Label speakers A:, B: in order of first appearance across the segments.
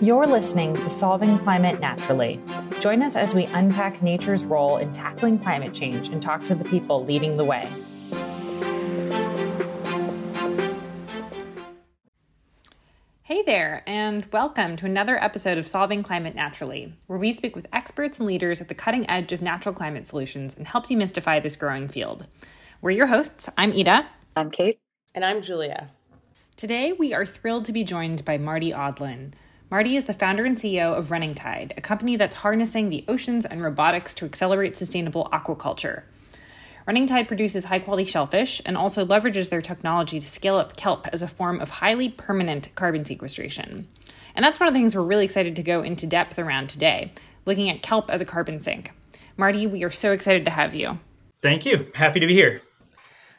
A: You're listening to Solving Climate Naturally. Join us as we unpack nature's role in tackling climate change and talk to the people leading the way. Hey there, and welcome to another episode of Solving Climate Naturally, where we speak with experts and leaders at the cutting edge of natural climate solutions and help demystify this growing field. We're your hosts. I'm Ida.
B: I'm Kate.
C: And I'm Julia.
A: Today, we are thrilled to be joined by Marty Odlin. Marty is the founder and CEO of Running Tide, a company that's harnessing the oceans and robotics to accelerate sustainable aquaculture. Running Tide produces high quality shellfish and also leverages their technology to scale up kelp as a form of highly permanent carbon sequestration. And that's one of the things we're really excited to go into depth around today, looking at kelp as a carbon sink. Marty, we are so excited to have you.
D: Thank you. Happy to be here.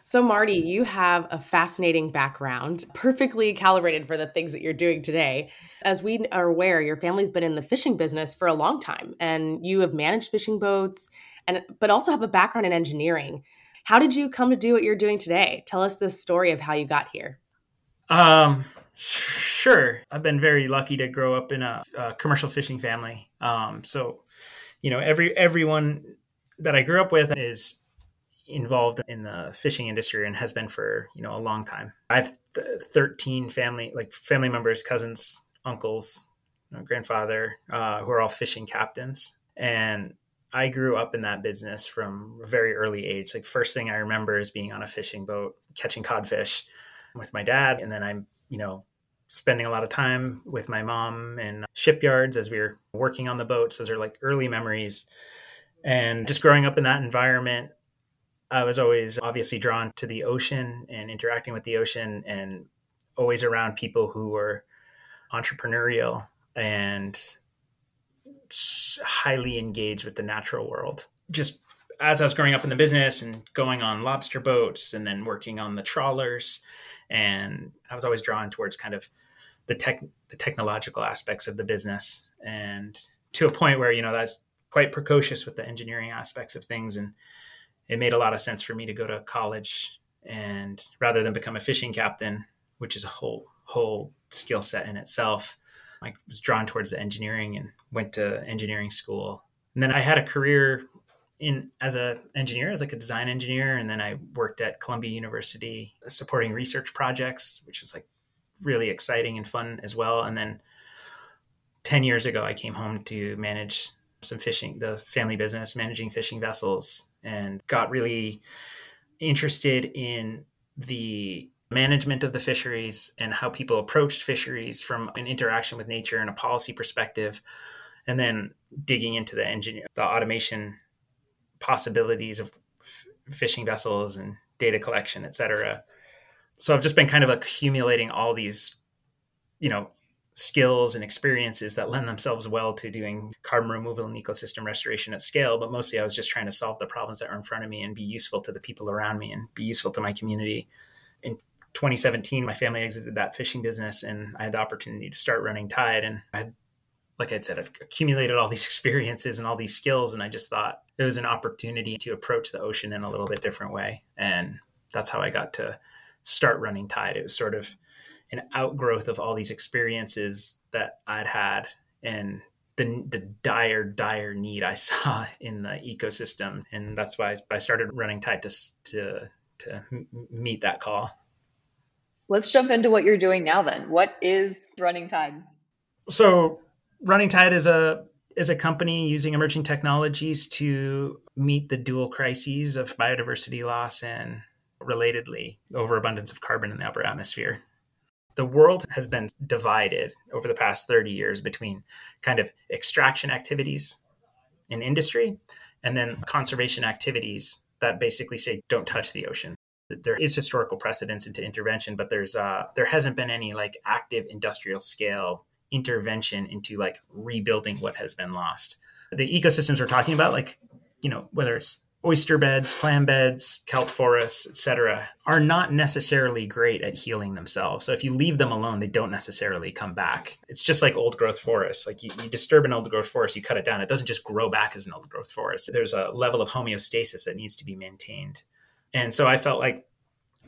C: So, Marty, you have a fascinating background, perfectly calibrated for the things that you're doing today. As we are aware, your family's been in the fishing business for a long time, and you have managed fishing boats, and but also have a background in engineering. How did you come to do what you're doing today? Tell us the story of how you got here.
D: Um, sure. I've been very lucky to grow up in a, a commercial fishing family. Um, so, you know, every everyone that I grew up with is involved in the fishing industry and has been for you know a long time. I have th- 13 family like family members, cousins, uncles, you know, grandfather uh, who are all fishing captains, and I grew up in that business from a very early age. Like first thing I remember is being on a fishing boat catching codfish with my dad, and then I'm you know spending a lot of time with my mom in shipyards as we were working on the boats. Those are like early memories. And just growing up in that environment, I was always obviously drawn to the ocean and interacting with the ocean and always around people who were entrepreneurial and highly engaged with the natural world. Just as I was growing up in the business and going on lobster boats and then working on the trawlers, and I was always drawn towards kind of the tech, the technological aspects of the business, and to a point where you know that's quite precocious with the engineering aspects of things and it made a lot of sense for me to go to college and rather than become a fishing captain, which is a whole whole skill set in itself, I was drawn towards the engineering and went to engineering school. And then I had a career in as a engineer, as like a design engineer, and then I worked at Columbia University supporting research projects, which was like really exciting and fun as well. And then 10 years ago, I came home to manage some fishing, the family business, managing fishing vessels, and got really interested in the management of the fisheries and how people approached fisheries from an interaction with nature and a policy perspective and then digging into the engineer the automation possibilities of f- fishing vessels and data collection et cetera. So i've just been kind of accumulating all these you know skills and experiences that lend themselves well to doing carbon removal and ecosystem restoration at scale. But mostly I was just trying to solve the problems that are in front of me and be useful to the people around me and be useful to my community. In 2017, my family exited that fishing business and I had the opportunity to start running Tide. And I had, like I said, I've accumulated all these experiences and all these skills. And I just thought it was an opportunity to approach the ocean in a little bit different way. And that's how I got to start running Tide. It was sort of an outgrowth of all these experiences that I'd had and the, the dire, dire need I saw in the ecosystem. And that's why I started running Tide to, to, to meet that call.
B: Let's jump into what you're doing now then. What is Running Tide?
D: So Running Tide is a is a company using emerging technologies to meet the dual crises of biodiversity loss and relatedly overabundance of carbon in the upper atmosphere the world has been divided over the past 30 years between kind of extraction activities in industry and then conservation activities that basically say don't touch the ocean. There is historical precedence into intervention but there's uh there hasn't been any like active industrial scale intervention into like rebuilding what has been lost. The ecosystems we're talking about like you know whether it's oyster beds, clam beds, kelp forests, etc., are not necessarily great at healing themselves. So if you leave them alone, they don't necessarily come back. It's just like old growth forests. Like you, you disturb an old growth forest, you cut it down. It doesn't just grow back as an old growth forest. There's a level of homeostasis that needs to be maintained. And so I felt like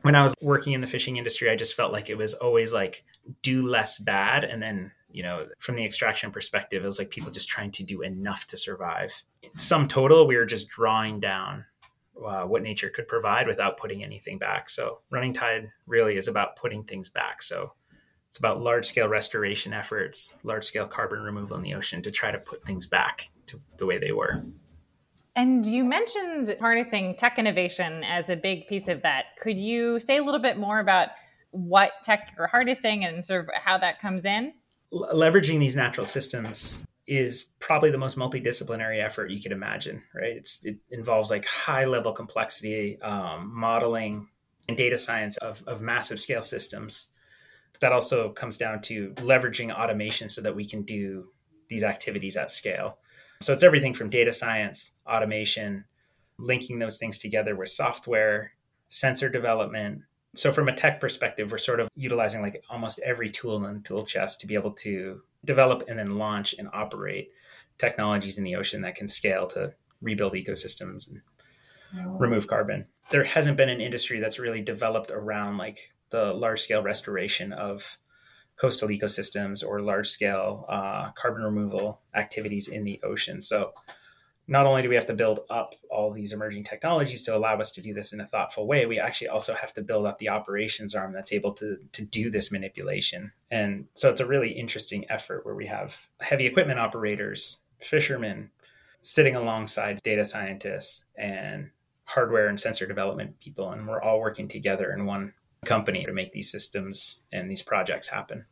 D: when I was working in the fishing industry, I just felt like it was always like do less bad and then You know, from the extraction perspective, it was like people just trying to do enough to survive. In sum total, we were just drawing down uh, what nature could provide without putting anything back. So running tide really is about putting things back. So it's about large scale restoration efforts, large scale carbon removal in the ocean to try to put things back to the way they were.
A: And you mentioned harnessing tech innovation as a big piece of that. Could you say a little bit more about what tech you're harnessing and sort of how that comes in?
D: Leveraging these natural systems is probably the most multidisciplinary effort you could imagine, right? It's, it involves like high level complexity, um, modeling, and data science of, of massive scale systems. That also comes down to leveraging automation so that we can do these activities at scale. So it's everything from data science, automation, linking those things together with software, sensor development, so from a tech perspective, we're sort of utilizing like almost every tool in the tool chest to be able to develop and then launch and operate technologies in the ocean that can scale to rebuild ecosystems and remove carbon. There hasn't been an industry that's really developed around like the large scale restoration of coastal ecosystems or large scale uh, carbon removal activities in the ocean. So not only do we have to build up all these emerging technologies to allow us to do this in a thoughtful way, we actually also have to build up the operations arm that's able to, to do this manipulation. And so it's a really interesting effort where we have heavy equipment operators, fishermen sitting alongside data scientists and hardware and sensor development people. And we're all working together in one company to make these systems and these projects happen.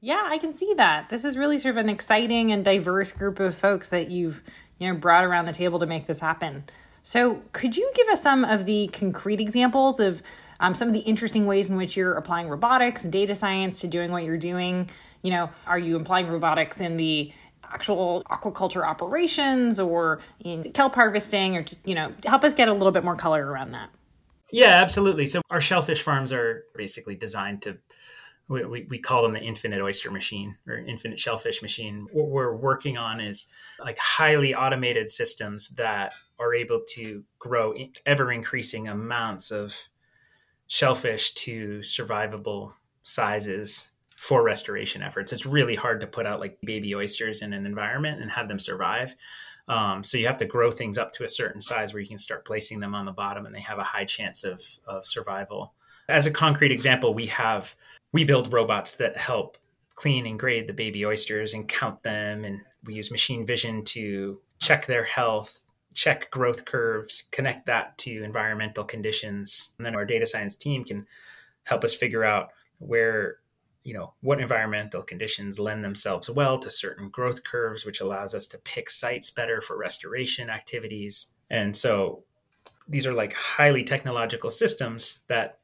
A: Yeah, I can see that. This is really sort of an exciting and diverse group of folks that you've you know brought around the table to make this happen. So, could you give us some of the concrete examples of um, some of the interesting ways in which you're applying robotics and data science to doing what you're doing? You know, are you applying robotics in the actual aquaculture operations or in kelp harvesting, or just you know, help us get a little bit more color around that?
D: Yeah, absolutely. So our shellfish farms are basically designed to we, we, we, call them the infinite oyster machine or infinite shellfish machine. What we're working on is like highly automated systems that are able to grow ever increasing amounts of shellfish to survivable sizes for restoration efforts. It's really hard to put out like baby oysters in an environment and have them survive. Um, so you have to grow things up to a certain size where you can start placing them on the bottom and they have a high chance of, of survival. As a concrete example, we have we build robots that help clean and grade the baby oysters and count them. And we use machine vision to check their health, check growth curves, connect that to environmental conditions. And then our data science team can help us figure out where, you know, what environmental conditions lend themselves well to certain growth curves, which allows us to pick sites better for restoration activities. And so these are like highly technological systems that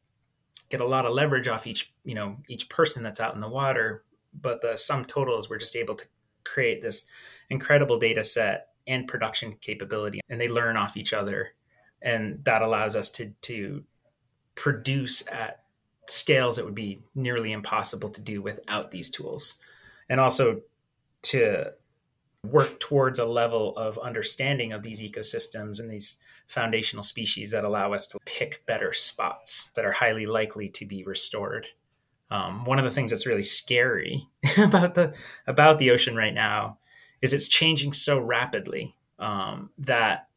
D: get a lot of leverage off each you know each person that's out in the water but the sum totals we're just able to create this incredible data set and production capability and they learn off each other and that allows us to to produce at scales that would be nearly impossible to do without these tools and also to work towards a level of understanding of these ecosystems and these foundational species that allow us to pick better spots that are highly likely to be restored. Um, one of the things that's really scary about the about the ocean right now is it's changing so rapidly um, that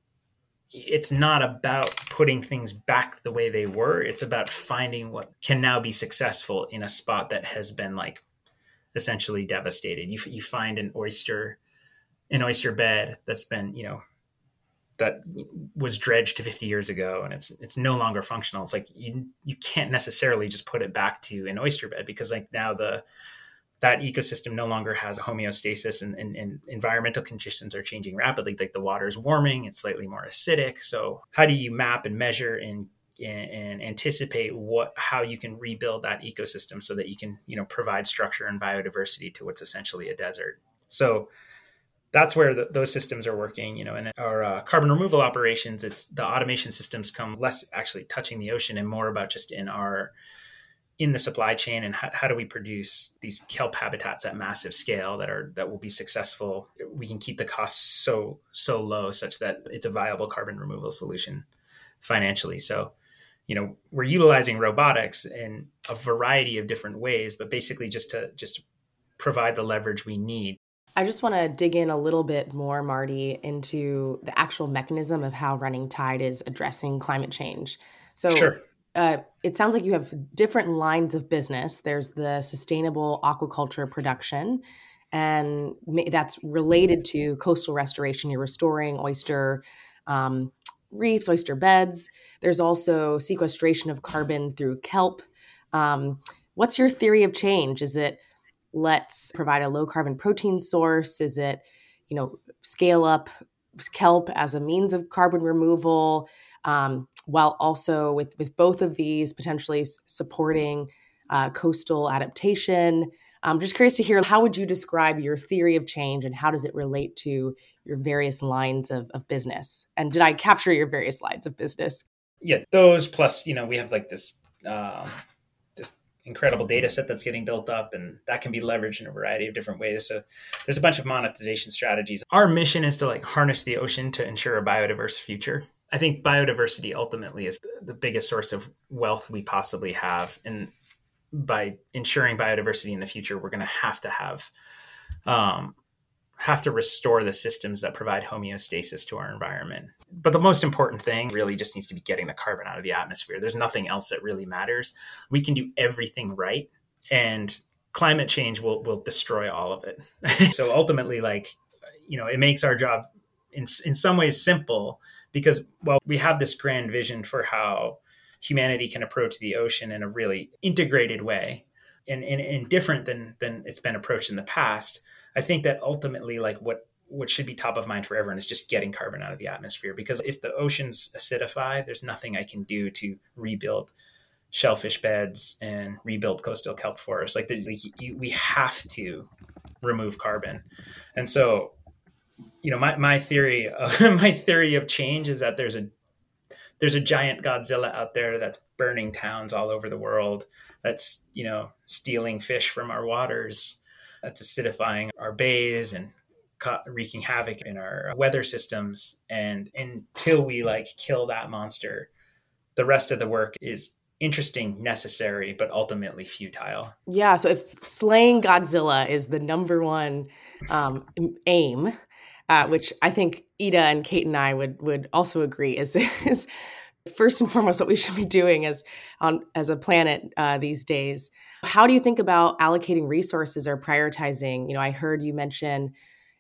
D: it's not about putting things back the way they were. It's about finding what can now be successful in a spot that has been like essentially devastated. You, you find an oyster, an oyster bed that's been, you know, that was dredged 50 years ago and it's it's no longer functional. It's like you you can't necessarily just put it back to an oyster bed because like now the that ecosystem no longer has homeostasis and, and, and, environmental conditions are changing rapidly. Like the water is warming it's slightly more acidic. So how do you map and measure and and anticipate what how you can rebuild that ecosystem so that you can you know provide structure and biodiversity to what's essentially a desert? So that's where the, those systems are working. You know, in our uh, carbon removal operations, it's the automation systems come less actually touching the ocean and more about just in our in the supply chain and how, how, do we produce these kelp habitats at massive scale that are that will be successful we can keep the costs so so low such that it's a viable carbon removal solution financially so you know we're utilizing robotics in a variety of different ways but basically just to just provide the leverage we need.
C: I just want to dig in a little bit more, Marty, into the actual mechanism of how Running Tide is addressing climate change. So,
D: sure.
C: uh, it sounds like you have different lines of business. There's the sustainable aquaculture production, and that's related to coastal restoration. You're restoring oyster um, reefs, oyster beds. There's also sequestration of carbon through kelp. Um, what's your theory of change? Is it let's provide a low carbon protein source? Is it, you know, scale up kelp as a means of carbon removal, um, while also with with both of these potentially supporting uh, coastal adaptation? I'm just curious to hear how would you describe your theory of change and how does it relate to your various lines of, of business? And did I capture your various lines of business?
D: Yeah, those plus, you know, we have like this um, incredible data set that's getting built up and that can be leveraged in a variety of different ways. So there's a bunch of monetization strategies. Our mission is to like harness the ocean to ensure a biodiverse future. I think biodiversity ultimately is the biggest source of wealth we possibly have and by ensuring biodiversity in the future we're going to have to have um, have to restore the systems that provide homeostasis to our environment. But the most important thing really just needs to be getting the carbon out of the atmosphere. There's nothing else that really matters. We can do everything right and climate change will will destroy all of it. so ultimately like you know, it makes our job in in some ways simple because well we have this grand vision for how humanity can approach the ocean in a really integrated way and, and, and different than than it's been approached in the past I think that ultimately, like what what should be top of mind for everyone is just getting carbon out of the atmosphere. Because if the oceans acidify, there's nothing I can do to rebuild shellfish beds and rebuild coastal kelp forests. Like we have to remove carbon, and so you know my my theory of, my theory of change is that there's a there's a giant Godzilla out there that's burning towns all over the world. That's you know stealing fish from our waters that's acidifying our bays and wreaking havoc in our weather systems. And until we like kill that monster, the rest of the work is interesting, necessary, but ultimately futile.
C: Yeah. So if slaying Godzilla is the number one um, aim, uh, which I think Ida and Kate and I would would also agree is is first and foremost what we should be doing as on as a planet uh, these days. How do you think about allocating resources or prioritizing? You know, I heard you mention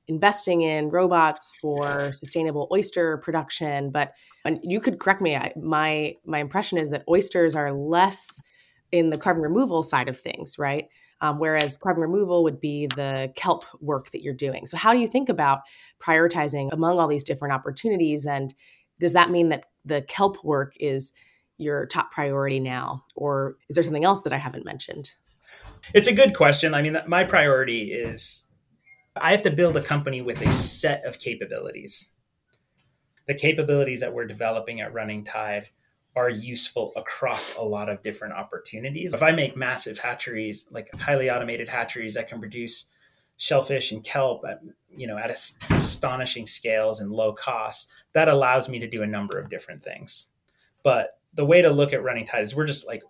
C: investing in robots for sustainable oyster production, but and you could correct me. My my impression is that oysters are less in the carbon removal side of things, right? Um, whereas carbon removal would be the kelp work that you're doing. So, how do you think about prioritizing among all these different opportunities? And does that mean that the kelp work is your top priority now? Or is there something else that I haven't mentioned?
D: It's a good question. I mean, my priority is I have to build a company with a set of capabilities. The capabilities that we're developing at Running Tide are useful across a lot of different opportunities. If I make massive hatcheries, like highly automated hatcheries that can produce shellfish and kelp at, you know, at astonishing scales and low costs, that allows me to do a number of different things. But the way to look at running tide is we're just like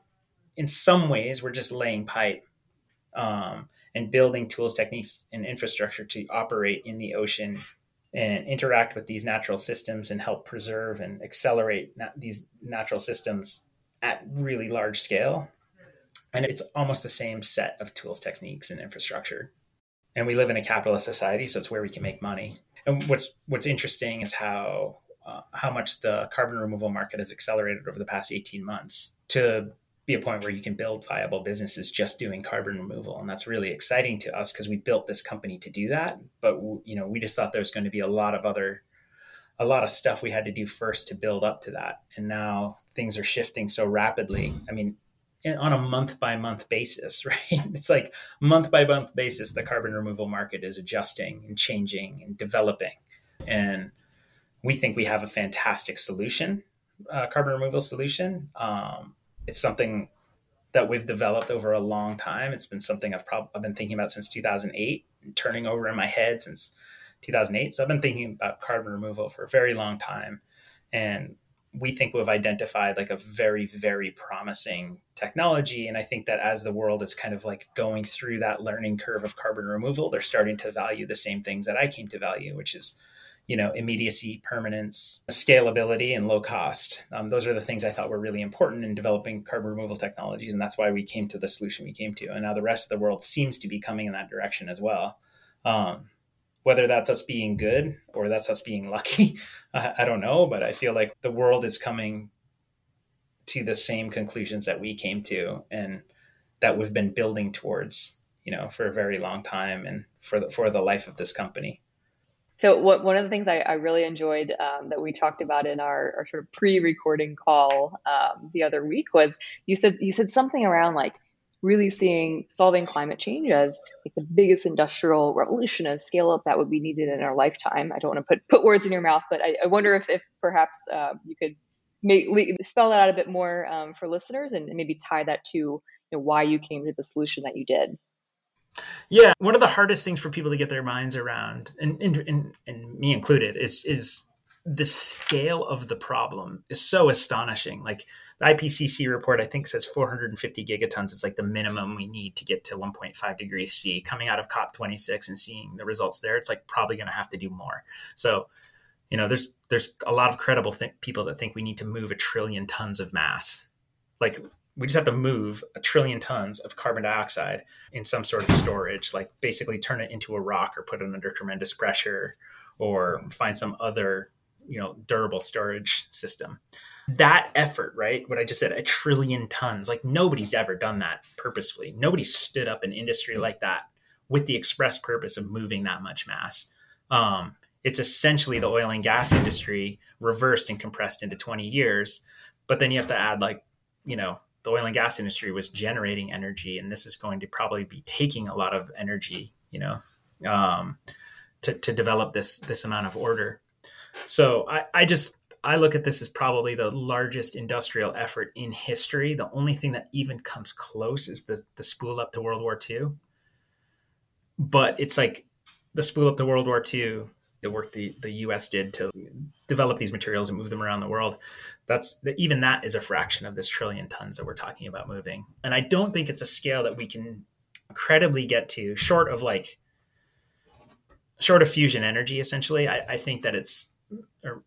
D: in some ways we're just laying pipe um, and building tools techniques and infrastructure to operate in the ocean and interact with these natural systems and help preserve and accelerate na- these natural systems at really large scale and it's almost the same set of tools techniques and infrastructure and we live in a capitalist society so it's where we can make money. And what's what's interesting is how uh, how much the carbon removal market has accelerated over the past 18 months to be a point where you can build viable businesses just doing carbon removal. And that's really exciting to us because we built this company to do that. But you know we just thought there was going to be a lot of other a lot of stuff we had to do first to build up to that. And now things are shifting so rapidly. I mean on a month by month basis right it's like month by month basis the carbon removal market is adjusting and changing and developing and we think we have a fantastic solution, uh, carbon removal solution. Um, it's something that we've developed over a long time. It's been something I've probably I've been thinking about since 2008, turning over in my head since 2008. So I've been thinking about carbon removal for a very long time, and we think we've identified like a very very promising technology. And i think that as the world is kind of like going through that learning curve of carbon removal they're starting to value the same things that i came to value which is you know immediacy permanence scalability and low cost. Um, those are the things i thought were really important in developing carbon removal technologies and that's why we came to the solution we came to. And now the rest of the world seems to be coming in that direction as well. Um, whether that's us being good or that's us being lucky I, I don't know but i feel like the world is coming to the same conclusions that we came to and that we've been building towards you know for a very long time and for the for the life of this company.
B: So what, one of the things I, I really enjoyed um, that we talked about in our, our sort of pre-recording call um, the other week was you said you said something around like really seeing solving climate change as like the biggest industrial revolution and scale up that would be needed in our lifetime. I don't want to put put words in your mouth, but I, I wonder if, if perhaps uh, you could make, spell that out a bit more um, for listeners and maybe tie that to you know, why you came to the solution that you did.
D: Yeah, one of the hardest things for people to get their minds around, and and, and, and me included, is is the scale of the problem is so astonishing. Like the IPCC report, I think says 450 gigatons is like the minimum we need to get to 1.5 degrees C. Coming out of COP26 and seeing the results there, it's like probably going to have to do more. So, you know, there's there's a lot of credible th- people that think we need to move a trillion tons of mass. Like we just have to move a trillion tons of carbon dioxide in some sort of storage, like basically turn it into a rock or put it under tremendous pressure or find some other you know durable storage system. That effort right what i just said a trillion tons like nobody's ever done that purposefully. Nobody stood up an industry like that with the express purpose of moving that much mass. Um, it's essentially the oil and gas industry reversed and compressed into 20 years but then you have to add like you know the oil and gas industry was generating energy and this is going to probably be taking a lot of energy you know um, to, to develop this this amount of order so I, I just I look at this as probably the largest industrial effort in history. The only thing that even comes close is the the spool up to World War II. But it's like the spool up to World War II, the work the, the US did to develop these materials and move them around the world. That's even that is a fraction of this trillion tons that we're talking about moving. And I don't think it's a scale that we can credibly get to, short of like short of fusion energy essentially. I, I think that it's or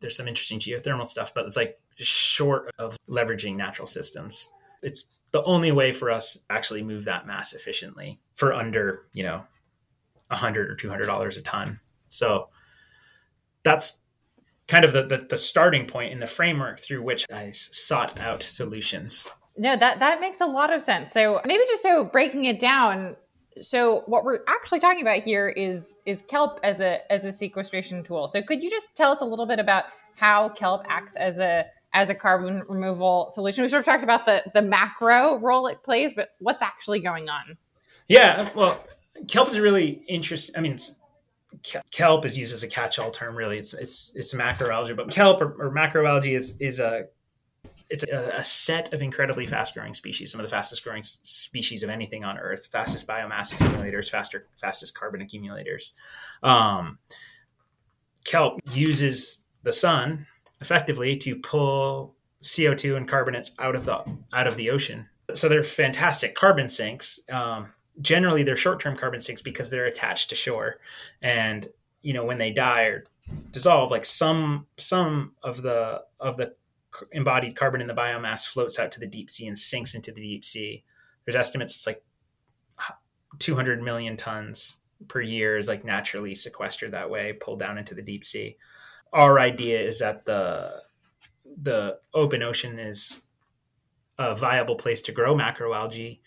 D: there's some interesting geothermal stuff, but it's like short of leveraging natural systems. It's the only way for us actually move that mass efficiently for under, you know, a hundred or two hundred dollars a ton. So that's kind of the, the, the starting point in the framework through which I sought out solutions.
A: No, that that makes a lot of sense. So maybe just so breaking it down, so what we're actually talking about here is is kelp as a as a sequestration tool. So could you just tell us a little bit about how kelp acts as a as a carbon removal solution? We sort of talked about the the macro role it plays, but what's actually going on?
D: Yeah, well, kelp is really interesting. I mean, kelp is used as a catch-all term. Really, it's it's it's macroalgae, but kelp or, or macroalgae is is a it's a, a, set of incredibly fast growing species, some of the fastest growing species of anything on Earth, fastest biomass accumulators, faster, fastest carbon accumulators. Um, kelp uses the sun effectively to pull CO2 and carbonates out of the out of the ocean. So they're fantastic carbon sinks. Um, generally, they're short term carbon sinks because they're attached to shore, and you know when they die or dissolve, like some some of the of the embodied carbon in the biomass floats out to the deep sea and sinks into the deep sea. There's estimates it's like 200 million tons per year is like naturally sequestered that way, pulled down into the deep sea. Our idea is that the the open ocean is a viable place to grow macroalgae,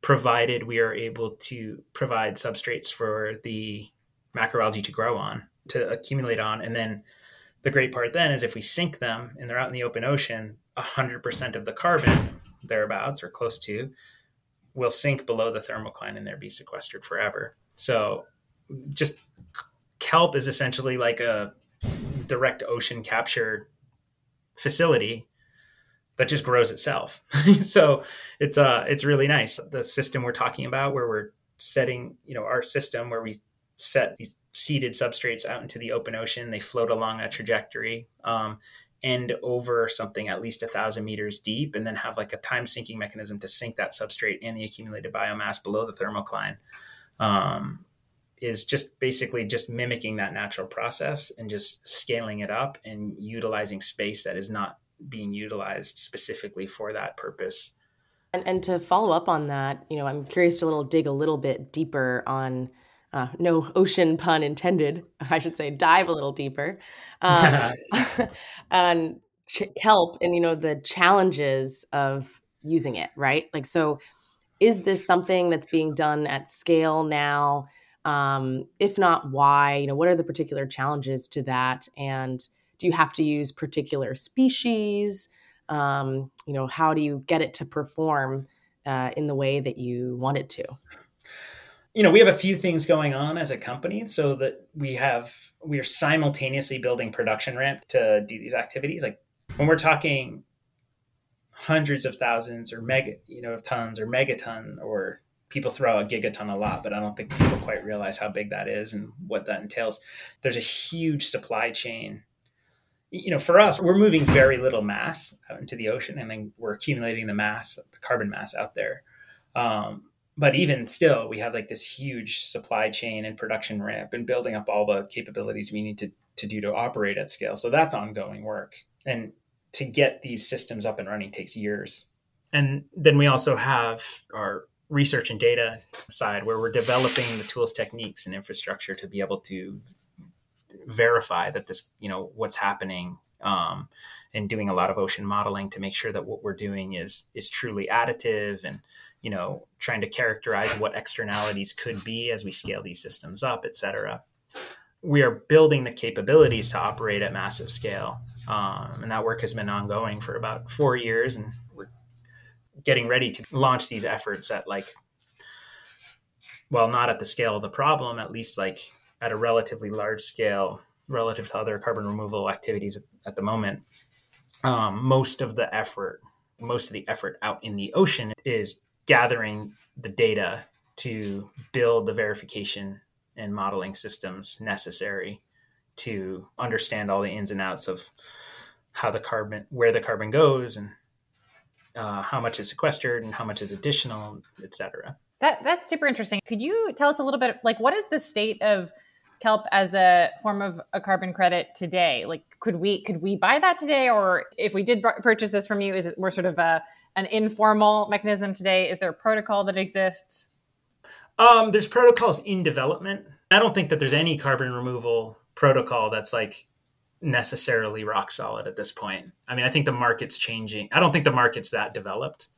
D: provided we are able to provide substrates for the macroalgae to grow on, to accumulate on, and then the great part then is if we sink them and they're out in the open ocean, 100% of the carbon, thereabouts or close to, will sink below the thermocline and there be sequestered forever. So just kelp is essentially like a direct ocean capture facility that just grows itself. so it's uh it's really nice. The system we're talking about where we're setting, you know, our system where we set these seeded substrates out into the open ocean. They float along a trajectory. Um, end over something at least a thousand meters deep and then have like a time sinking mechanism to sink that substrate and the accumulated biomass below the thermocline um, is just basically just mimicking that natural process and just scaling it up and utilizing space that is not being utilized specifically for that purpose.
C: And, and to follow up on that, you know, I'm curious to little dig a little bit deeper on uh, no ocean pun intended. I should say dive a little deeper um, on kelp and you know the challenges of using it. Right, like so. Is this something that's being done at scale now? Um, if not, why? You know, what are the particular challenges to that? And do you have to use particular species? Um, you know, how do you get it to perform uh, in the way that you want it to?
D: You know, we have a few things going on as a company, so that we have we are simultaneously building production ramp to do these activities. Like when we're talking hundreds of thousands or mega, you know, of tons or megaton or people throw a gigaton a lot, but I don't think people quite realize how big that is and what that entails. There's a huge supply chain. You know, for us, we're moving very little mass out into the ocean, and then we're accumulating the mass, the carbon mass out there. Um, but even still, we have like this huge supply chain and production ramp, and building up all the capabilities we need to to do to operate at scale. So that's ongoing work, and to get these systems up and running takes years. And then we also have our research and data side where we're developing the tools techniques and infrastructure to be able to verify that this you know what's happening um, and doing a lot of ocean modeling to make sure that what we're doing is is truly additive and you know trying to characterize what externalities could be as we scale these systems up et cetera. We are building the capabilities to operate at massive scale um, and that work has been ongoing for about four years and we're getting ready to launch these efforts at like well not at the scale of the problem at least like at a relatively large scale relative to other carbon removal activities at, at the moment. Um, most of the effort most of the effort out in the ocean is gathering the data to build the verification and modeling systems necessary to understand all the ins and outs of how the carbon where the carbon goes and uh, how much is sequestered and how much is additional, et cetera.
A: That that's super interesting. Could you tell us a little bit like what is the state of kelp as a form of a carbon credit today? Like, could we could we buy that today, or if we did purchase this from you, is it more sort of a an informal mechanism today? Is there a protocol that exists?
D: Um, there's protocols in development. I don't think that there's any carbon removal protocol that's like necessarily rock solid at this point. I mean, I think the market's changing. I don't think the market's that developed.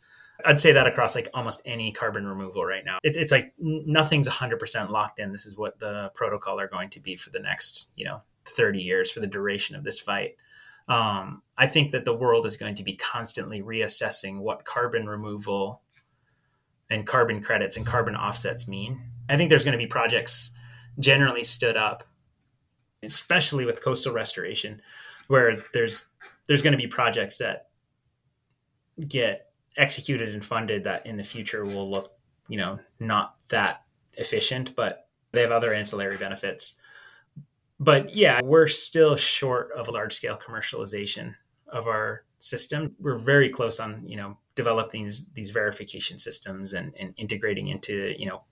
D: I'd say that across like almost any carbon removal right now. It's, it's like nothing's 100% locked in. This is what the protocol are going to be for the next, you know, 30 years for the duration of this fight. Um, I think that the world is going to be constantly reassessing what carbon removal and carbon credits and carbon offsets mean. I think there's going to be projects generally stood up especially with coastal restoration, where there's there's going to be projects that get executed and funded that in the future will look, you know, not that efficient, but they have other ancillary benefits. But yeah, we're still short of a large scale commercialization of our system. We're very close on, you know, developing these, these verification systems and, and integrating into, you know,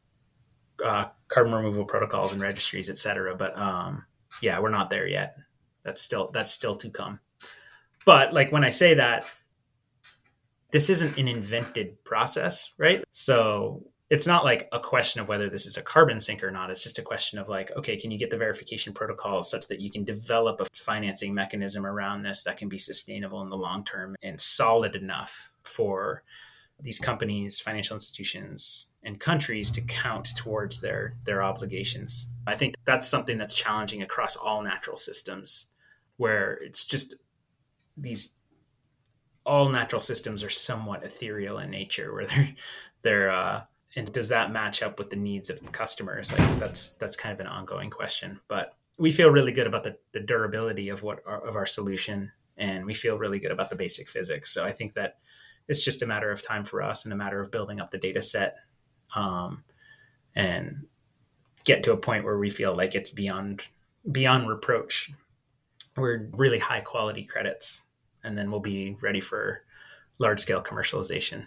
D: uh, carbon removal protocols and registries, et cetera. But um, yeah, we're not there yet. That's still that's still to come. But like when I say that, this isn't an invented process, right? So it's not like a question of whether this is a carbon sink or not. It's just a question of like, okay, can you get the verification protocols such that you can develop a financing mechanism around this that can be sustainable in the long term and solid enough for these companies, financial institutions, and countries to count towards their their obligations. I think that's something that's challenging across all natural systems, where it's just these all natural systems are somewhat ethereal in nature, where they're they're uh, and does that match up with the needs of the customers? Like that's that's kind of an ongoing question, but we feel really good about the, the durability of what our, of our solution, and we feel really good about the basic physics. So I think that it's just a matter of time for us and a matter of building up the data set um, and get to a point where we feel like it's beyond beyond reproach we're really high quality credits, and then we'll be ready for large scale commercialization.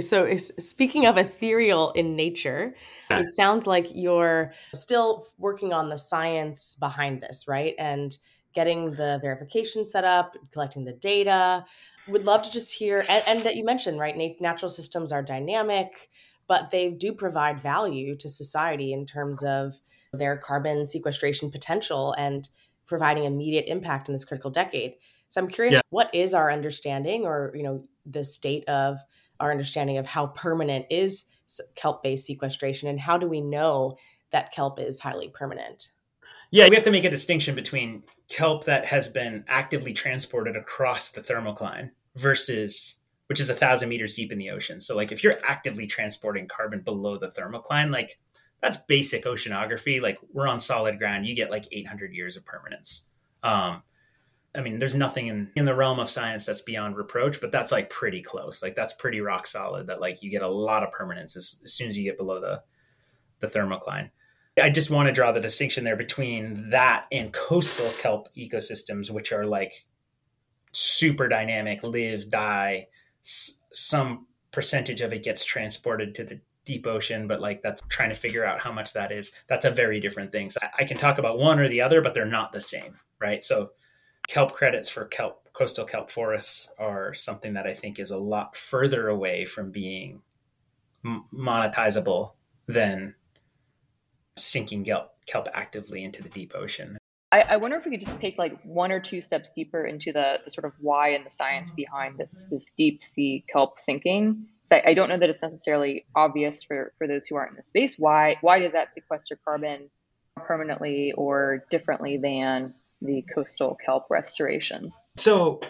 C: So, speaking of ethereal in nature, yeah. it sounds like you're still working on the science behind this, right? And getting the verification set up, collecting the data. Would love to just hear, and, and that you mentioned, right? Natural systems are dynamic, but they do provide value to society in terms of their carbon sequestration potential and providing immediate impact in this critical decade. So I'm curious, yeah. what is our understanding, or you know, the state of our understanding of how permanent is kelp-based sequestration, and how do we know that kelp is highly permanent?
D: Yeah, we have to make a distinction between kelp that has been actively transported across the thermocline versus which is a thousand meters deep in the ocean. So like if you're actively transporting carbon below the thermocline, like that's basic oceanography. Like we're on solid ground, you get like 800 years of permanence. Um, I mean, there's nothing in, in the realm of science that's beyond reproach, but that's like pretty close. Like that's pretty rock solid that like you get a lot of permanence as, as soon as you get below the, the thermocline. I just want to draw the distinction there between that and coastal kelp ecosystems, which are like super dynamic, live, die. S- some percentage of it gets transported to the deep ocean, but like that's trying to figure out how much that is. That's a very different thing. So I, I can talk about one or the other, but they're not the same, right? So kelp credits for kelp coastal kelp forests are something that I think is a lot further away from being monetizable than sinking kelp, kelp actively into the deep ocean.
B: I, I, wonder if we could just take like one or two steps deeper into the, the sort of why and the science behind this this deep sea kelp sinking. I, I don't know that it's necessarily obvious for, for those who aren't in the space. Why why does that sequester carbon permanently or differently than the coastal kelp restoration?
D: So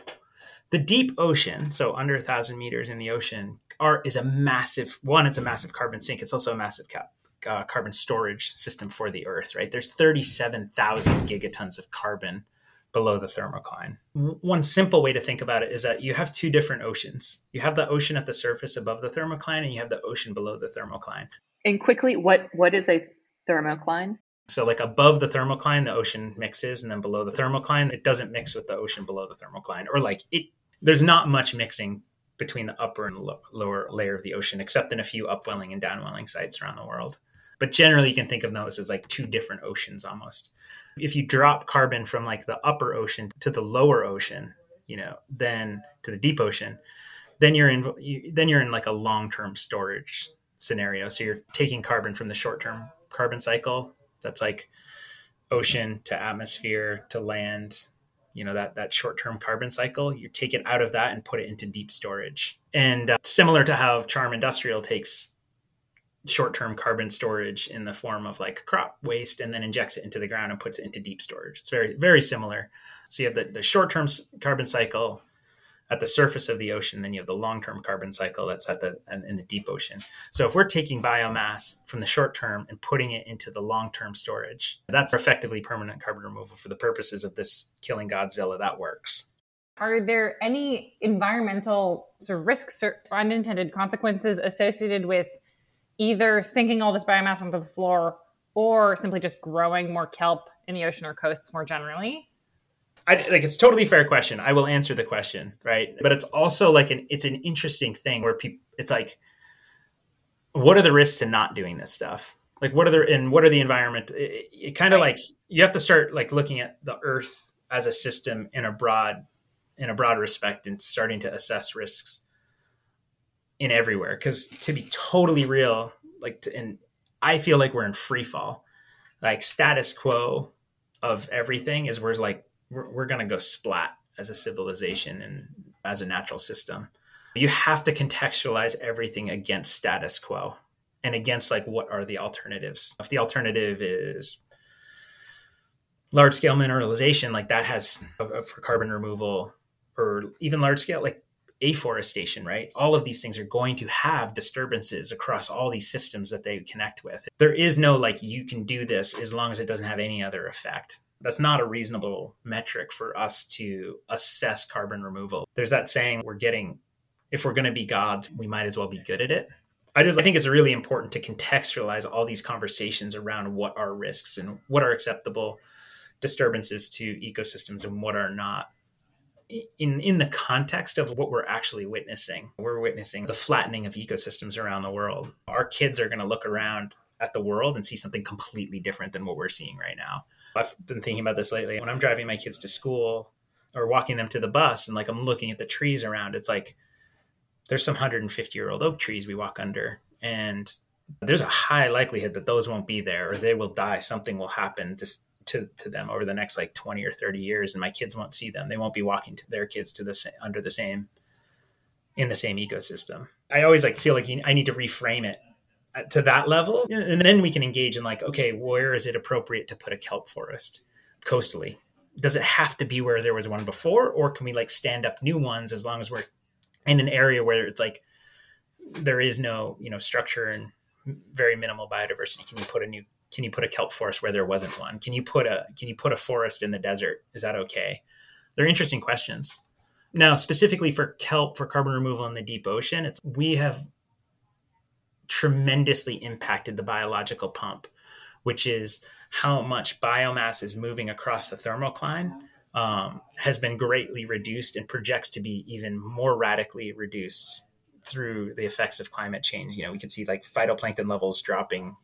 D: the deep ocean, so under a thousand meters in the ocean, are is a massive one. It's a massive carbon sink. It's also a massive cap, uh, carbon storage system for the Earth, right? There's 37,000 gigatons of carbon below the thermocline. One simple way to think about it is that you have two different oceans. You have the ocean at the surface above the thermocline, and you have the ocean below the thermocline.
B: And quickly, what what is a thermocline?
D: So, like above the thermocline, the ocean mixes, and then below the thermocline, it doesn't mix with the ocean below the thermocline, or like it. There's not much mixing between the upper and lower layer of the ocean, except in a few upwelling and downwelling sites around the world. But generally, you can think of those as like two different oceans almost. If you drop carbon from like the upper ocean to the lower ocean, you know, then to the deep ocean, then you're in you, then you're in like a long term storage scenario. So you're taking carbon from the short term carbon cycle. That's like ocean to atmosphere to land you know that that short-term carbon cycle. You take it out of that and put it into deep storage. And uh, similar to how charm industrial takes short-term carbon storage in the form of like crop waste and then injects it into the ground and puts it into deep storage. It's very very similar. So you have the, the short-term carbon cycle at the surface of the ocean then you have the long-term carbon cycle that's at the in the deep ocean. So if we're taking biomass from the short term and putting it into the long-term storage that's effectively permanent carbon removal for the purposes of this killing godzilla. That works.
A: Are there any environmental sort of risks or unintended consequences associated with either sinking all this biomass onto the floor or simply just growing more kelp in the ocean or coasts more generally?
D: I like it's totally fair question. I will answer the question, right? But it's also like an it's an interesting thing where people it's like what are the risks to not doing this stuff? Like what are the and what are the environment it, it kind of right. like you have to start like looking at the earth as a system in a broad in a broad respect and starting to assess risks in everywhere because to be totally real like to, and i feel like we're in free fall like status quo of everything is we're like we're, we're gonna go splat as a civilization and as a natural system you have to contextualize everything against status quo and against like what are the alternatives if the alternative is large scale mineralization like that has for carbon removal or even large scale like afforestation, right? All of these things are going to have disturbances across all these systems that they connect with. There is no like, you can do this as long as it doesn't have any other effect. That's not a reasonable metric for us to assess carbon removal. There's that saying we're getting, if we're going to be gods, we might as well be good at it. I just I think it's really important to contextualize all these conversations around what are risks and what are acceptable disturbances to ecosystems and what are not in in the context of what we're actually witnessing we're witnessing the flattening of ecosystems around the world our kids are going to look around at the world and see something completely different than what we're seeing right now i've been thinking about this lately. When i'm driving my kids to school or walking them to the bus and like i'm looking at the trees around it's like there's some 150 year old oak trees we walk under and there's a high likelihood that those won't be there or they will die. Something will happen to, to them over the next like 20 or 30 years and my kids won't see them. They won't be walking to their kids to the same under the same in the same ecosystem. I always like feel like you, i need to reframe it to that level and then we can engage in like okay where is it appropriate to put a kelp forest coastally does it have to be where there was one before or can we like stand up new ones as long as we're in an area where it's like there is no you know structure and very minimal biodiversity can you put a new can you put a kelp forest where there wasn't one? Can you put a can you put a forest in the desert? Is that okay? They're interesting questions. Now, specifically for kelp for carbon removal in the deep ocean, it's we have tremendously impacted the biological pump, which is how much biomass is moving across the thermocline um, has been greatly reduced and projects to be even more radically reduced through the effects of climate change. You know, we can see like phytoplankton levels dropping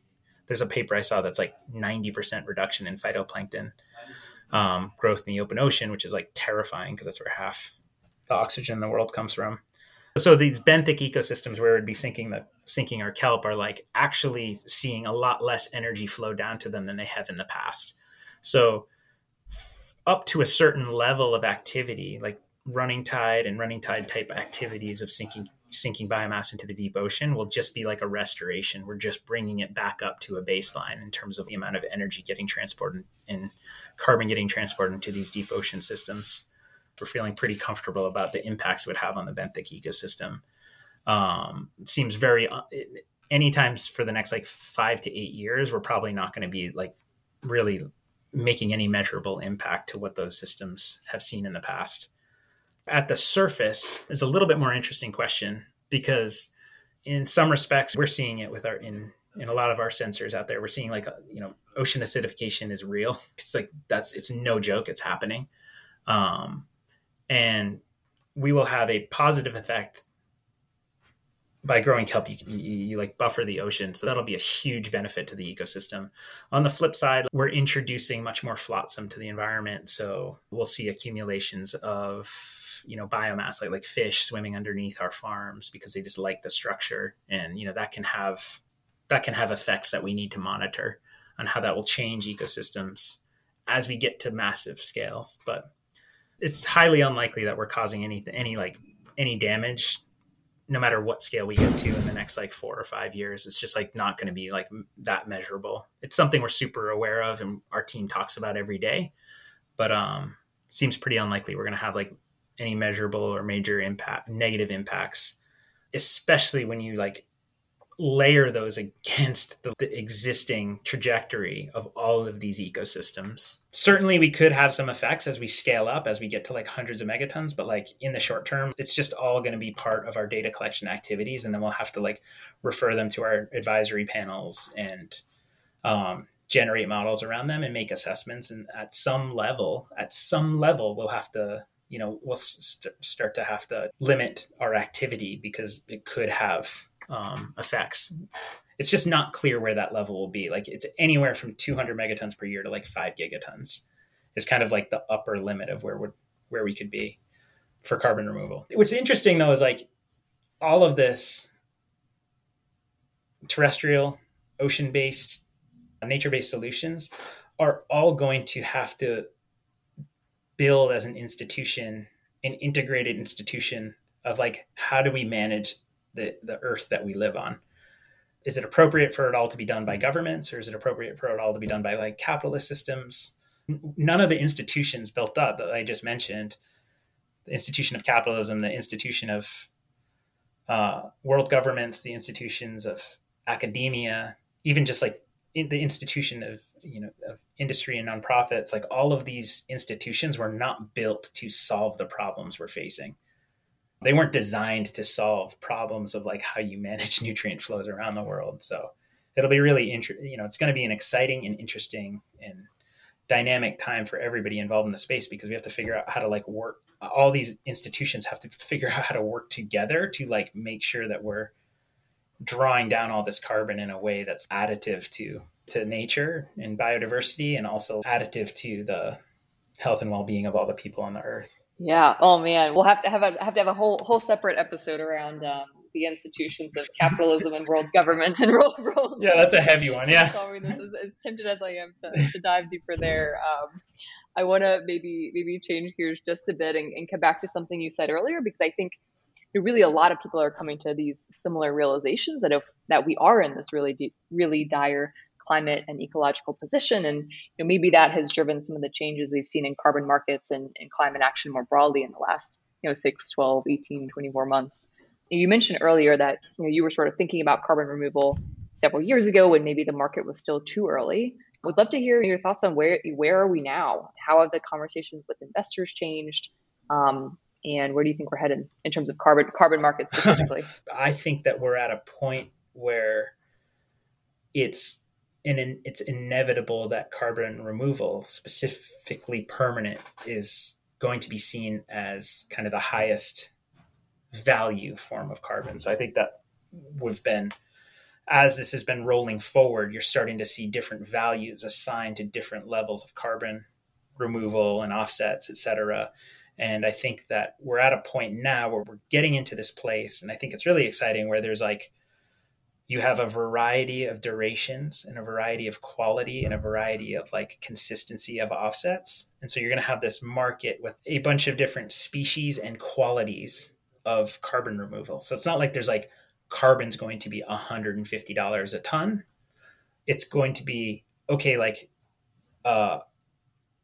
D: there's a paper I saw that's like 90% reduction in phytoplankton um, growth in the open ocean, which is like terrifying because that's where half the oxygen in the world comes from. So these benthic ecosystems where would be sinking the sinking our kelp are like actually seeing a lot less energy flow down to them than they have in the past. So up to a certain level of activity, like running tide and running tide type activities of sinking sinking biomass into the deep ocean will just be like a restoration. We're just bringing it back up to a baseline in terms of the amount of energy getting transported and carbon getting transported into these deep ocean systems. We're feeling pretty comfortable about the impacts it would have on the benthic ecosystem. Um, it seems very, uh, anytime for the next like five to eight years, we're probably not going to be like really making any measurable impact to what those systems have seen in the past. At the surface is a little bit more interesting question because in some respects we're seeing it with our in in a lot of our sensors out there we're seeing like you know ocean acidification is real. It's like that's it's no joke it's happening. Um, and we will have a positive effect by growing kelp. You, you, you, like buffer the ocean. So that'll be a huge benefit to the ecosystem. On the flip side we're introducing much more flotsam to the environment. So we'll see accumulations of you know biomass like like fish swimming underneath our farms because they just like the structure. And you know that can have that can have effects that we need to monitor on how that will change ecosystems as we get to massive scales. But it's highly unlikely that we're causing any any like any damage no matter what scale we get to in the next like four or five years. It's just like not going to be like that measurable. It's something we're super aware of and our team talks about every day but um seems pretty unlikely we're going to have like any measurable or major impact negative impacts especially when you like layer those against the, the, existing trajectory of all of these ecosystems. Certainly, we could have some effects as we scale up, as we get to like hundreds of megatons, but like in the short term, it's just all going to be part of our data collection activities. And then we'll have to like refer them to our advisory panels and um, generate models around them and make assessments. And at some level, at some level, we'll have to you know we'll st- start to have to limit our activity because it could have um, effects. It's just not clear where that level will be. Like it's anywhere from 200 megatons per year to like 5 gigatons is kind of like the upper limit of where we where we could be for carbon removal. What's interesting though is like all of this terrestrial ocean based nature based solutions are all going to have to build as an institution an integrated institution of like how do we manage the the earth that we live on. Is it appropriate for it all to be done by governments or is it appropriate for it all to be done by like capitalist systems? None of the institutions built up that i just mentioned the institution of capitalism the institution of uh, world governments the institutions of academia even just like in the institution of you know of industry and nonprofits like all of these institutions were not built to solve the problems we're facing they weren't designed to solve problems of like how you manage nutrient flows around the world. So it'll be really interesting you know it's going to be an exciting and interesting and dynamic time for everybody involved in the space because we have to figure out how to like work all these institutions have to figure out how to work together to like make sure that we're drawing down all this carbon in a way that's additive to to nature and biodiversity and also additive to the health and well-being of all the people on the earth
B: yeah oh man we'll have to have a have to have a whole whole separate episode around um, the institutions of capitalism and world government and world roles.
D: Yeah, that's a heavy one. Yeah.
B: as, as, tempted as I am to, to dive deeper there, um, I want to maybe maybe change gears just a bit and, and, come back to something you said earlier because I think really a lot of people are coming to these similar realizations that if that we are in this really deep, really dire climate and ecological position. And you know, maybe that has driven some of the changes we've seen in carbon markets and, and climate action more broadly in the last you know 6 12 18 24 months. You mentioned earlier that you, know, you were sort of thinking about carbon removal several years ago when maybe the market was still too early. Would love to hear your thoughts on where where are we now? How have the conversations with investors changed? Um, and where do you think we're headed in terms of carbon carbon markets specifically?
D: I think that we're at a point where it's in, it's inevitable that carbon removal, specifically permanent, is going to be seen as kind of the highest value form of carbon. So I think that we've been, as this has been rolling forward, you're starting to see different values assigned to different levels of carbon removal and offsets, et cetera. And I think that we're at a point now where we're getting into this place. And I think it's really exciting where there's like, you have a variety of durations and a variety of quality and a variety of like consistency of offsets. And so you're going to have this market with a bunch of different species and qualities of carbon removal. So it's not like there's like carbon's going to be $150 a ton. It's going to be okay, like uh,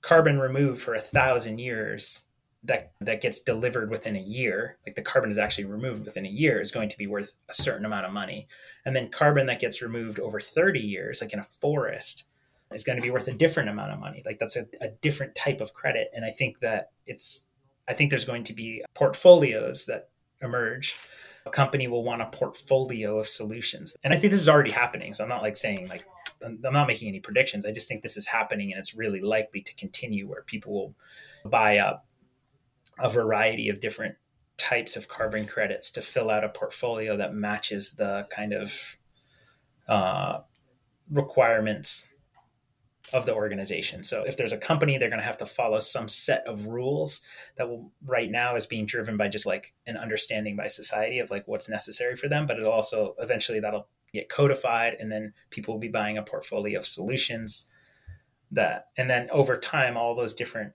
D: carbon removed for a thousand years that that gets delivered within a year, like the carbon is actually removed within a year, is going to be worth a certain amount of money. And then carbon that gets removed over 30 years, like in a forest, is going to be worth a different amount of money. Like that's a, a different type of credit. And I think that it's I think there's going to be portfolios that emerge. A company will want a portfolio of solutions. And I think this is already happening. So I'm not like saying like I'm not making any predictions. I just think this is happening and it's really likely to continue where people will buy up a variety of different types of carbon credits to fill out a portfolio that matches the kind of uh, requirements of the organization. So if there's a company, they're going to have to follow some set of rules that will right now is being driven by just like an understanding by society of like what's necessary for them. But it'll also eventually that'll get codified and then people will be buying a portfolio of solutions that, and then over time, all those different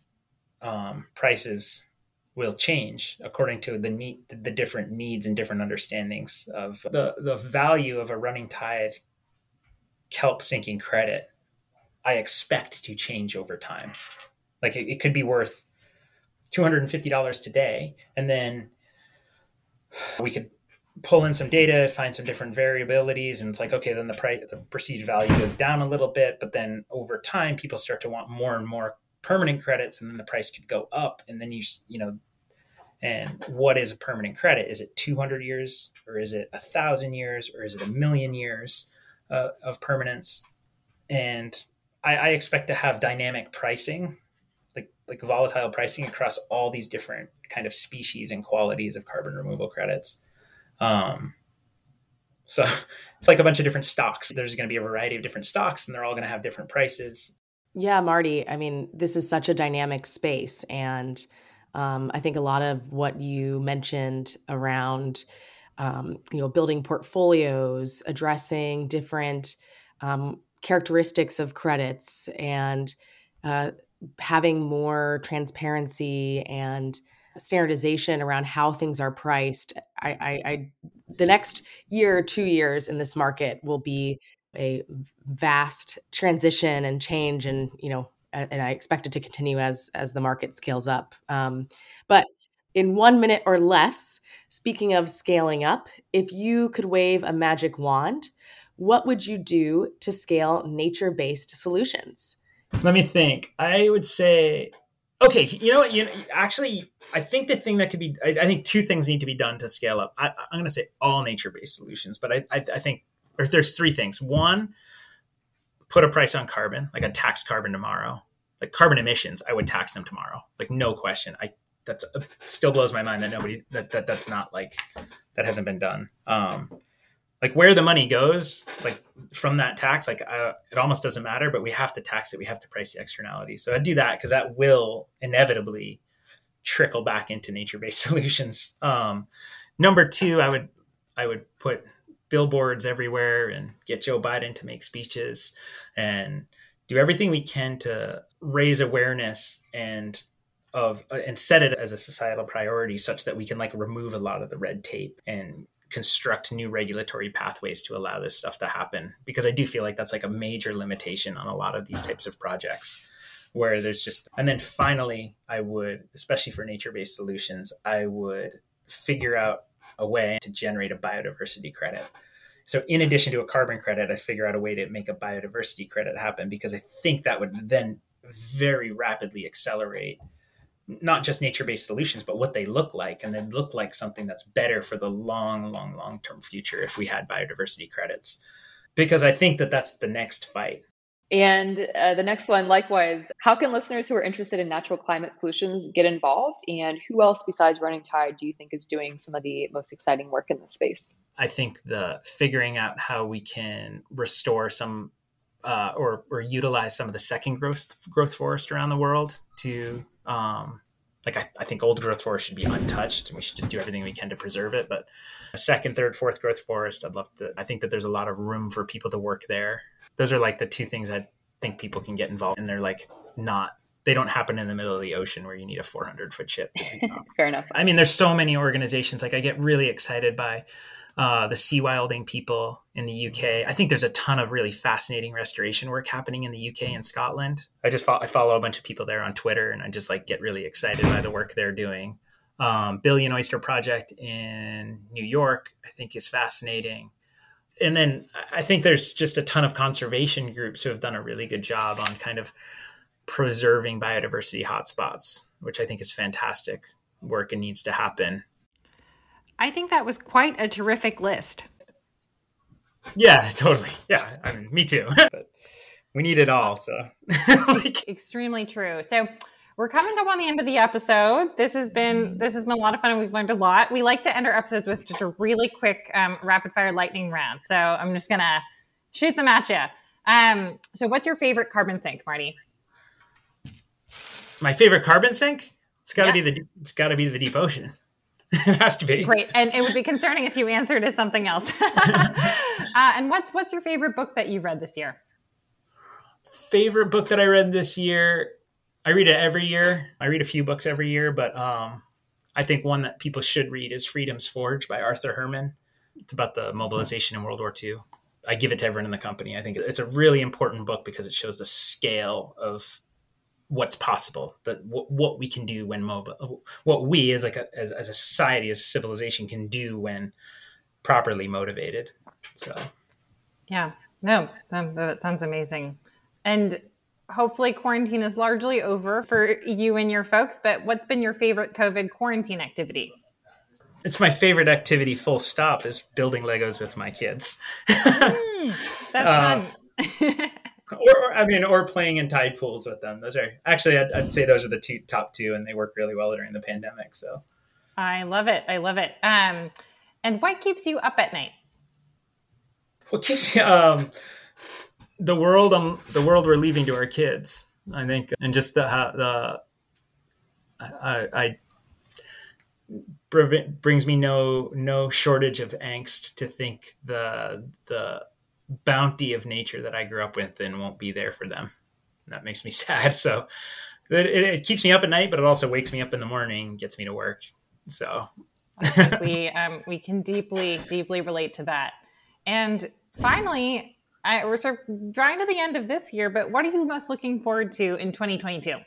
D: um, prices will change according to the need, the different needs and different understandings of the, the value of a running tide kelp sinking credit. I expect to change over time. Like it, it could be worth $250 today. And then we could pull in some data, find some different variabilities, and it's like, okay, then the price, the perceived value goes down a little bit, but then over time, people start to want more and more permanent credits and then the price could go up and then you you know and what is a permanent credit is it 200 years or is it a thousand years or is it a million years uh, of permanence and I, I expect to have dynamic pricing like like volatile pricing across all these different kind of species and qualities of carbon removal credits um, so it's like a bunch of different stocks. There's going to be a variety of different stocks, and they're all going to have different prices.
C: Yeah, Marty, I mean, this is such a dynamic space. And um, I think a lot of what you mentioned around, um, you know, building portfolios, addressing different um, characteristics of credits, and uh, having more transparency and standardization around how things are priced. I, I, I the next year two years in this market will be a vast transition and change and you know and i expect it to continue as as the market scales up. Um, but in one minute or less speaking of scaling up if you could wave a magic wand what would you do to scale nature-based solutions?
D: Let me think. I would say okay you know what? You know, actually i think the thing that could be I, I, think two things need to be done to scale up. I, am going to say all nature-based solutions but I, I, I think there's three things. One, put a price on carbon, like a tax carbon tomorrow. like carbon emissions, I would tax them tomorrow, like no question. I that's uh, still blows my mind that nobody that, that that's not like that hasn't been done. Um, like where the money goes, like from that tax, like it almost doesn't matter, but we have to tax it. We have to price the externality. So I'd do that because that will inevitably trickle back into nature-based solutions. Um, number two, I would I would put billboards everywhere and get Joe Biden to make speeches and do everything we can to raise awareness and of uh, and set it as a societal priority such that we can like remove a lot of the red tape and construct new regulatory pathways to allow this stuff to happen. Because i do feel like that's like a major limitation on a lot of these types of projects where there's just and then finally i would especially for nature-based solutions i would figure out a way to generate a biodiversity credit. So in addition to a carbon credit i figure out a way to make a biodiversity credit happen because i think that would then very rapidly accelerate not just nature-based solutions but what they look like. And they look like something that's better for the long long long term future if we had biodiversity credits. Because i think that that's the next fight
B: and uh, the next one likewise how can listeners who are interested in natural climate solutions get involved? And who else besides running tide do you think is doing some of the most exciting work in this space?
D: I think the figuring out how we can restore some uh, or, or utilize some of the second growth growth forest around the world to um, like I, I, think old growth forest should be untouched and we should just do everything we can to preserve it. But a second third fourth growth forest i'd love to i think that there's a lot of room for people to work there those are like the two things i think people can get involved in. they're like not they don't happen in the middle of the ocean where you need a 400 foot ship
B: fair enough
D: i mean there's so many organizations like i get really excited by uh, the sea wilding people in the UK. I think there's a ton of really fascinating restoration work happening in the UK and Scotland. I just follow, I follow a bunch of people there on Twitter, and I just like get really excited by the work they're doing. Um, Billion Oyster Project in New York, I think, is fascinating. And then I think there's just a ton of conservation groups who have done a really good job on kind of preserving biodiversity hotspots, which I think is fantastic work and needs to happen.
A: I think that was quite a terrific list.
D: Yeah, totally. Yeah, I mean, me too. we need it all. So,
A: like... extremely true. So, we're coming up on the end of the episode. This has been this has been a lot of fun, and we've learned a lot. We like to end our episodes with just a really quick um, rapid fire lightning round. So, I'm just gonna shoot them at you. Um, so, what's your favorite carbon sink, Marty?
D: My favorite carbon sink? It's got to yeah. be the it's got to be the deep ocean. it has to be
A: great, and it would be concerning if you answered as something else. uh, and what's what's your favorite book that you read this year?
D: Favorite book that I read this year? I read it every year. I read a few books every year, but um, I think one that people should read is Freedom's Forge by Arthur Herman. It's about the mobilization in World War II. I give it to everyone in the company. I think it's a really important book because it shows the scale of what's possible that w- what we can do when mobile what we as like a, as, as a society as a civilization can do when properly motivated so
A: yeah no that, that sounds amazing and hopefully quarantine is largely over for you and your folks but what's been your favorite covid quarantine activity
D: it's my favorite activity full stop is building legos with my kids
A: mm, that's uh, fun
D: or, I mean, or playing in tide pools with them. Those are actually, I'd, I'd, say those are the two top two, and they work really well during the pandemic. So,
A: I love it. I love it. Um, and what keeps you up at night?
D: What keeps me, um, the world, um, the world we're leaving to our kids. I think, and just the the, I, I brings me no no shortage of angst to think the the bounty of nature that I grew up with and won't be there for them. That makes me sad. So it, it, keeps me up at night, but it also wakes me up in the morning, gets me to work. So
A: we um, we can deeply deeply relate to that. And finally, I, we're sort of drawing to the end of this year, but what are you most looking forward to in 2022?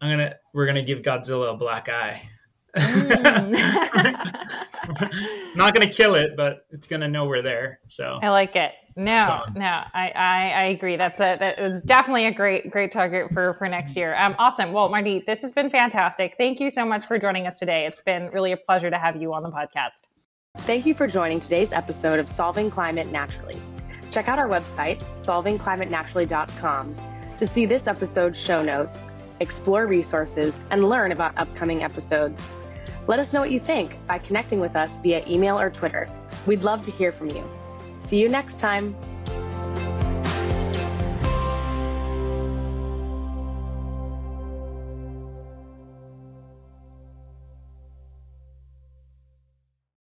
D: I'm gonna we're gonna give Godzilla a black eye. Mm. Not going to kill it, but it's going to know we're there. So
A: I like it. No, so. no, I, I, I, agree. That's a that is definitely a great great target for for next year. Um, awesome. Well, Marty, this has been fantastic. Thank you so much for joining us today. It's been really a pleasure to have you on the podcast.
C: Thank you for joining today's episode of Solving Climate Naturally. Check out our website, solvingclimatenaturally.com, to see this episode's show notes, explore resources, and learn about upcoming episodes. Let us know what you think by connecting with us via email or Twitter. We'd love to hear from you. See you next time.